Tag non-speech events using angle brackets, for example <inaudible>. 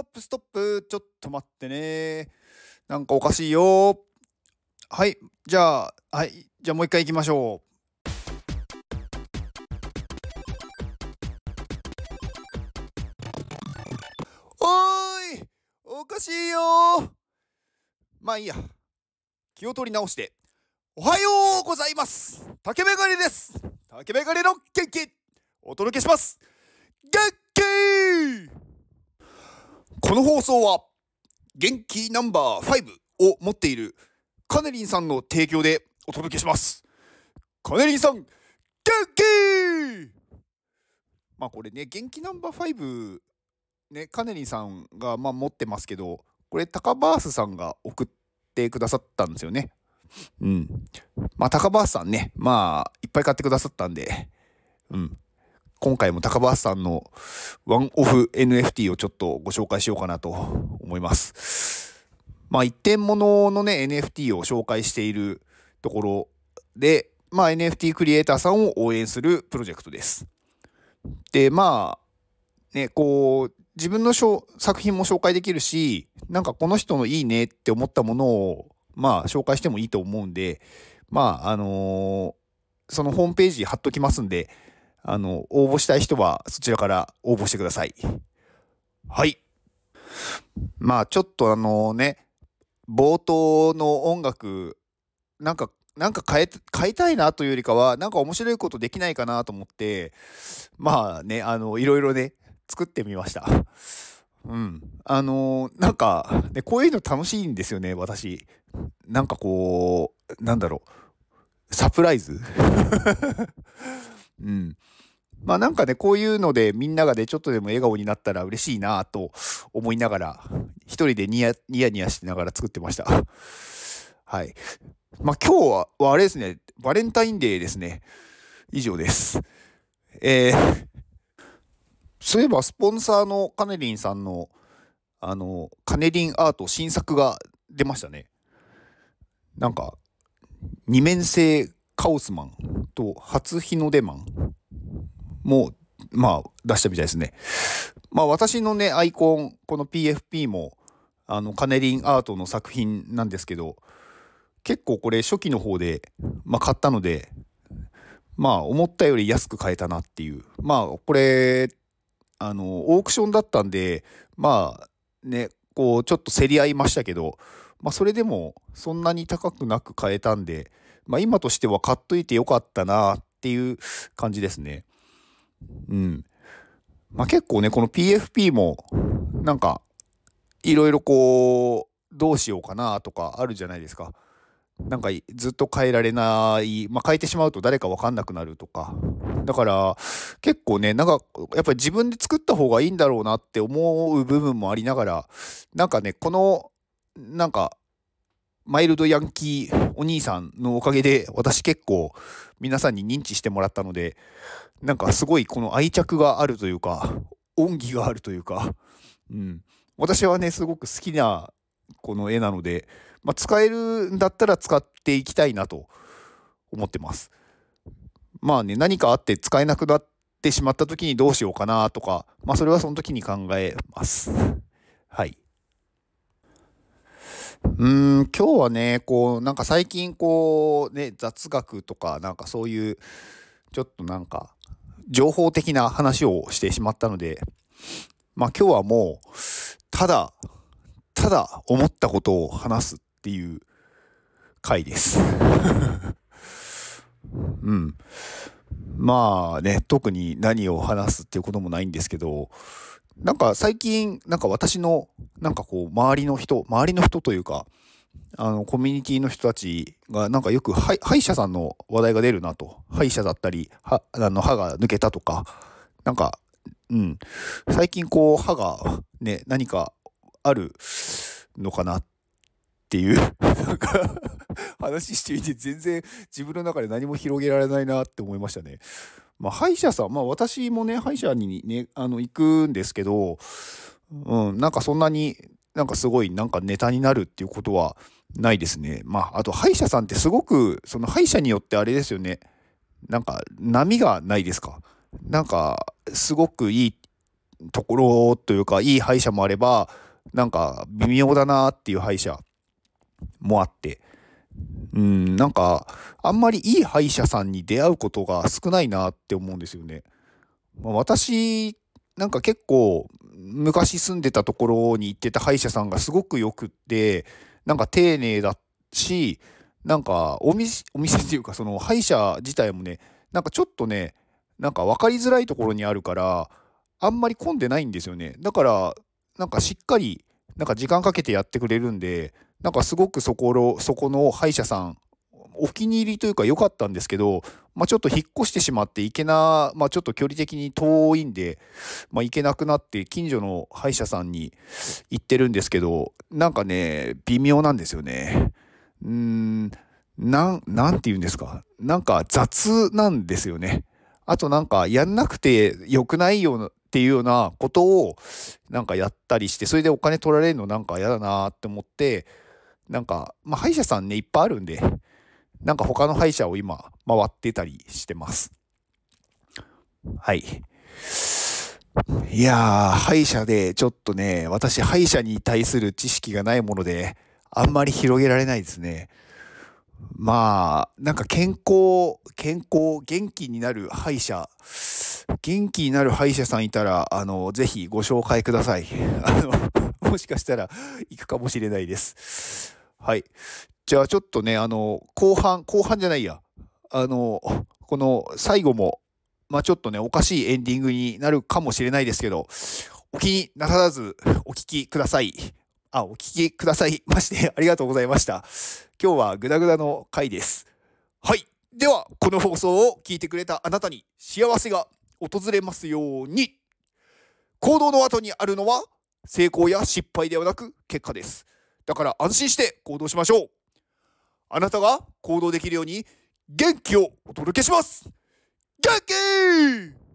ップストップちょっと待ってね。なんかおかしいよ。はい。じゃあはい。じゃあもう一回行きましょう。おい。おかしいよ。まあいいや。気を取り直して。おはようございます。竹メガネです。竹メガネの元気。お届けします。元気この放送は元気ナンバー5を持っているカネリンさんの提供でお届けします。カネリンさん元気!まあこれね元気ナンバー5ねカネリンさんがまあ持ってますけどこれタカバースさんが送ってくださったんですよね。うん。まあタカバースさんねまあいっぱい買ってくださったんで。うん。今回も高橋さんのワンオフ NFT をちょっとご紹介しようかなと思います。まあ一点物のね NFT を紹介しているところで、まあ NFT クリエイターさんを応援するプロジェクトです。で、まあね、こう自分の作品も紹介できるし、なんかこの人のいいねって思ったものをまあ紹介してもいいと思うんで、まああのー、そのホームページ貼っときますんで、あの、応募したい人はそちらから応募してください。はい。まあちょっとあのね、冒頭の音楽、なんか、なんか変え、変えたいなというよりかは、なんか面白いことできないかなと思って、まあね、あの、いろいろね、作ってみました。うん。あのなんか、ね、こういうの楽しいんですよね、私。なんかこう、なんだろう、サプライズ？うん。まあなんかね、こういうのでみんながね、ちょっとでも笑顔になったら嬉しいなと思いながら、一人でニヤニヤニヤしながら作ってました。<laughs> はい。まあ今日は、はあれですね、バレンタインデーですね。以上です。えー、そういえばスポンサーのカネリンさんの、あの、カネリンアート新作が出ましたね。なんか、二面性カオスマンと初日の出マンも、まあ、出したみたいですね。まあ、私のね、アイコン、この PFP も、あの、カネリンアートの作品なんですけど、結構これ初期の方で、まあ、買ったので、まあ、思ったより安く買えたなっていう。まあ、これ、あの、オークションだったんで、まあ、ね、こう、ちょっと競り合いましたけど、まあ、それでも、そんなに高くなく買えたんで、まあ、今としては買っといてよかったなっていう感じですね。うん。まあ、結構ね、この PFP も、なんか、いろいろこう、どうしようかなとかあるじゃないですか。なんかずっと変えられない、まあ、変えてしまうと誰かわかんなくなるとか。だから結構ね、なんかやっぱり自分で作った方がいいんだろうなって思う部分もありながら、なんかね、この、なんかマイルドヤンキーお兄さんのおかげで私結構皆さんに認知してもらったので、なんかすごいこの愛着があるというか、恩義があるというか、うん。私はね、すごく好きなこの絵なので、まあ、使えるんだったら使っていきたいなと思ってます。まあね、何かあって使えなくなってしまった時にどうしようかなとか、まあそれはその時に考えます。はい。うん、今日はね、こう、なんか最近こう、ね、雑学とか、なんかそういう、ちょっとなんか、情報的な話をしてしまったので、まあ今日はもう、ただ、ただ思ったことを話すっていう回です。<laughs> うん。まあね、特に何を話すっていうこともないんですけど、なんか最近、なんか私の、なんかこう、周りの人、周りの人というか、あの、コミュニティの人たちが、なんかよく歯医者さんの話題が出るなと。歯医者だったり、歯、あの、歯が抜けたとか、なんか、うん。最近こう、歯がね、何かあるのかなっていう、なんか話してみて全然自分の中で何も広げられないなって思いましたね。まあ、歯医者さん、まあ私もね、歯医者にね、あの、行くんですけど、うん、なんかそんなになんかすごいなんかネタになるっていうことはないですね。まあ、あと歯医者さんってすごく、その歯医者によってあれですよね。なんか波がないですか？なんか、すごくいいところというかいい歯医者もあればなんか微妙だなっていう歯医者もあってうんなんかあんまりいい歯医者さんに出会うことが少ないなって思うんですよね。まあ、私なんか結構昔住んでたところに行ってた歯医者さんがすごくよくってなんか丁寧だしなんかお店お店っていうかその歯医者自体もねなんかちょっとねなんか分かりづらいところにあるからあんまり混んでないんですよねだからなんかしっかりなんか時間かけてやってくれるんでなんかすごくそこのそこの歯医者さんお気に入りというか良かったんですけど、まあ、ちょっと引っ越してしまって行けな、まあ、ちょっと距離的に遠いんで、まあ、行けなくなって近所の歯医者さんに行ってるんですけどなんかね微妙なんですよね。うんなんなんて言うんですか？なんか雑なんですよね。あとなんかやんなくて良くないようなっていうようなことをなんかやったりしてそれでお金取られるのなんか嫌だなって思ってなんかまあ歯医者さんねいっぱいあるんでなんか他の歯医者を今回ってたりしてます。はい。いやー、歯医者でちょっとね、私歯医者に対する知識がないもので、あんまり広げられないですね。まあ、なんか健康、健康、元気になる歯医者、元気になる歯医者さんいたら、あの、ぜひご紹介ください。あの、もしかしたら行くかもしれないです。はい。じゃあちょっとね、あの、後半、後半じゃないや。あの、この最後も、まあちょっとね、おかしいエンディングになるかもしれないですけど、お気になさらずお聞きください。あ、お聞きください <laughs> ましてありがとうございました。今日はグダグダの回です。はい。では、この放送を聞いてくれたあなたに幸せが訪れますように。行動の後にあるのは成功や失敗ではなく結果です。だから安心して行動しましょう。あなたが行動できるように元気をお届けします元気